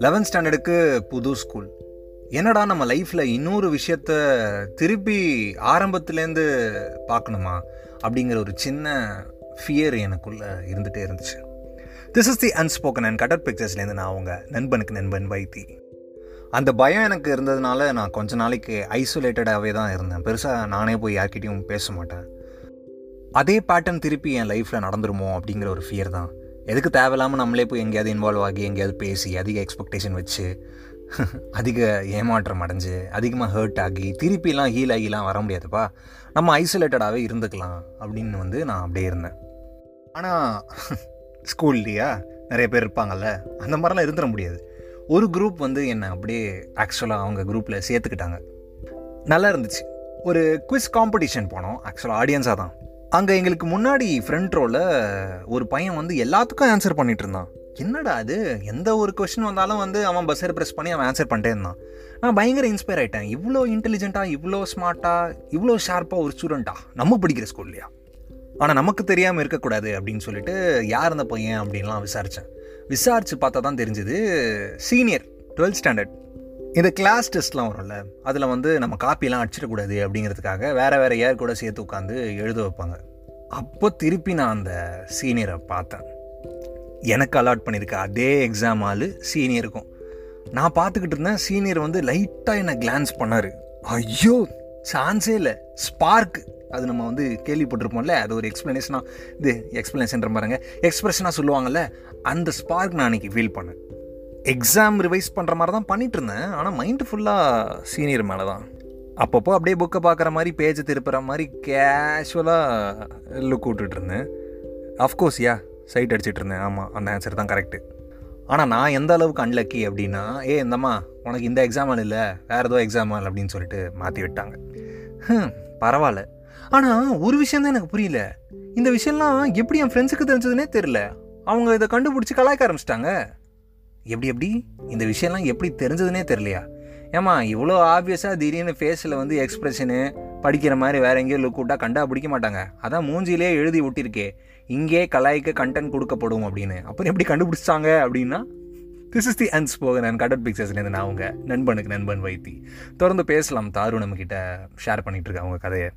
Eleventh ஸ்டாண்டர்டுக்கு புது school என்னடா நம்ம லைஃப்பில் இன்னொரு விஷயத்த திருப்பி ஆரம்பத்துலேருந்து பார்க்கணுமா? அப்படிங்கிற ஒரு சின்ன ஃபியர் எனக்குள்ளே இருந்துகிட்டே இருந்துச்சு. This is the unspoken and cutter பிக்சர்ஸ்லேருந்து நான் அவங்க நண்பனுக்கு நண்பன் வைத்தி. அந்த பயம் எனக்கு இருந்ததுனால நான் கொஞ்ச நாளைக்கு ஐசோலேட்டடாகவே தான் இருந்தேன். பெருசாக நானே போய் யார்கிட்டையும் பேச மாட்டேன். அதே பேட்டர்ன் திருப்பி என் லைஃப்பில் நடந்துருமோ அப்படிங்கிற ஒரு ஃபியர் தான். எதுக்கு தேவையில்லாமல் நம்மளே போய் எங்கேயாவது இன்வால்வ் ஆகி எங்கேயாவது பேசி அதிக எக்ஸ்பெக்டேஷன் வச்சு அதிக ஏமாற்றம் அடைஞ்சு அதிகமாக ஹர்ட் ஆகி திருப்பிலாம் ஹீல் ஆகிலாம் வர முடியாதுப்பா. நம்ம ஐசோலேட்டடாகவே இருந்துக்கலாம் அப்படின்னு வந்து நான் அப்படியே இருந்தேன். ஆனால் ஸ்கூல்லையா நிறைய பேர் இருப்பாங்கல்ல? அந்த மாதிரிலாம் இருந்துட முடியாது. ஒரு குரூப் வந்து என்னை அப்படியே ஆக்சுவலாக அவங்க குரூப்பில் சேர்த்துக்கிட்டாங்க. நல்லா இருந்துச்சு. ஒரு குவிஸ் காம்படிஷன் போனோம். ஆக்சுவலாக ஆடியன்ஸாக தான். அங்கே எங்களுக்கு முன்னாடி ஃப்ரண்ட் ரோவில் ஒரு பையன் வந்து எல்லாத்துக்கும் ஆன்சர் பண்ணிட்டு இருந்தான். என்னடா அது? எந்த ஒரு கொஷின் வந்தாலும் வந்து அவன் பஸ்ஸர் ப்ரெஸ் பண்ணி அவன் ஆன்சர் பண்ணிட்டே இருந்தான். நான் பயங்கர இன்ஸ்பயர் ஆகிட்டேன் இவ்வளோ இன்டெலிஜென்ட்டாக இவ்வளோ ஸ்மார்ட்டாக இவ்வளோ ஷார்ப்பாக ஒரு ஸ்டூடெண்ட்டா நம்ம படிக்கிற ஸ்கூல்லையா ஆனால் நமக்கு தெரியாமல் இருக்கக்கூடாது அப்படின்னு சொல்லிட்டு யார் அந்த பையன் அப்படின்லாம் விசாரித்தேன் விசாரித்து பார்த்தா தான் தெரிஞ்சுது சீனியர் டுவெல்த் ஸ்டாண்டர்ட் இந்த கிளாஸ் டெஸ்ட்லாம் வரும்ல அதில் வந்து நம்ம காப்பிலாம் அடிச்சிடக்கூடாது அப்படிங்கிறதுக்காக வேறு வேறு ஏர் கூட சேர்த்து உட்காந்து எழுத வைப்பாங்க. அப்போ திருப்பி நான் அந்த சீனியரை பார்த்தேன். எனக்கு அலாட் பண்ணியிருக்க அதே எக்ஸாம் ஆள் சீனியருக்கும் நான் பார்த்துக்கிட்டு இருந்தேன் சீனியர் வந்து லைட்டாக என்னை கிளான்ஸ் பண்ணார். ஐயோ சான்ஸே இல்லை. ஸ்பார்க் அது நம்ம வந்து கேள்விப்பட்டிருப்போம்ல அது ஒரு எக்ஸ்ப்ளனேஷனாக இது எக்ஸ்ப்ளனேஷன்ற பாருங்க எக்ஸ்ப்ரெஷனாக சொல்லுவாங்கல்ல அந்த ஸ்பார்க் நான் அன்றைக்கி ஃபீல் பண்ணேன். எக்ஸாம் ரிவைஸ் பண்ணுற மாதிரி தான் பண்ணிட்டு இருந்தேன் ஆனால் மைண்டு ஃபுல்லாக சீனியர் மேலே தான் அப்பப்போ அப்படியே புக்கை பார்க்குற மாதிரி பேஜை திருப்புற மாதிரி கேஷுவலாக லுக் விட்டுட்டு இருந்தேன் அஃப்கோர்ஸ் யா சைட் அடிச்சிட்டு இருந்தேன் ஆமாம் அந்த ஆன்சர் தான் கரெக்டு ஆனால் நான் எந்த அளவுக்கு அன்லக்கி அப்படின்னா ஏ இந்தம்மா உனக்கு இந்த எக்ஸாம் இல்லை. வேறு ஏதோ எக்ஸாம் அப்படின்னு சொல்லிட்டு மாற்றி விட்டாங்க. பரவாயில்ல. ஆனால் ஒரு விஷயம் தான் எனக்கு புரியல. இந்த விஷயம்லாம் எப்படி என் ஃப்ரெண்ட்ஸுக்கு தெரிஞ்சதுனே தெரில அவங்க இதை கண்டுபிடிச்சி கலாய்க்க ஆரம்பிச்சிட்டாங்க. எப்படி எப்படி? இந்த விஷயம்லாம் எப்படி தெரிஞ்சதுனே தெரியலையா? ஏமா இவ்வளோ ஆப்வியஸாக திடீர்னு ஃபேஸில் வந்து எக்ஸ்ப்ரெஷனு படிக்கிற மாதிரி வேற எங்கேயோ லுக் விட்டா கண்டா பிடிக்க மாட்டாங்க. அதான் மூஞ்சிலே எழுதி விட்டிருக்கே இங்கே கலாய்க்க கண்டென்ட் கொடுக்கப்படும் அப்படின்னு. அப்புறம் எப்படி கண்டுபிடிச்சாங்க அப்படின்னா this is the unspoken and cut பிக்சர்ஸ்லேருந்து நான் அவங்க நண்பனுக்கு நண்பன் வைத்தி. தொடர்ந்து பேசலாம். தாரு நம்மக்கிட்ட ஷேர் பண்ணிகிட்டு இருக்க அவங்க கதையை.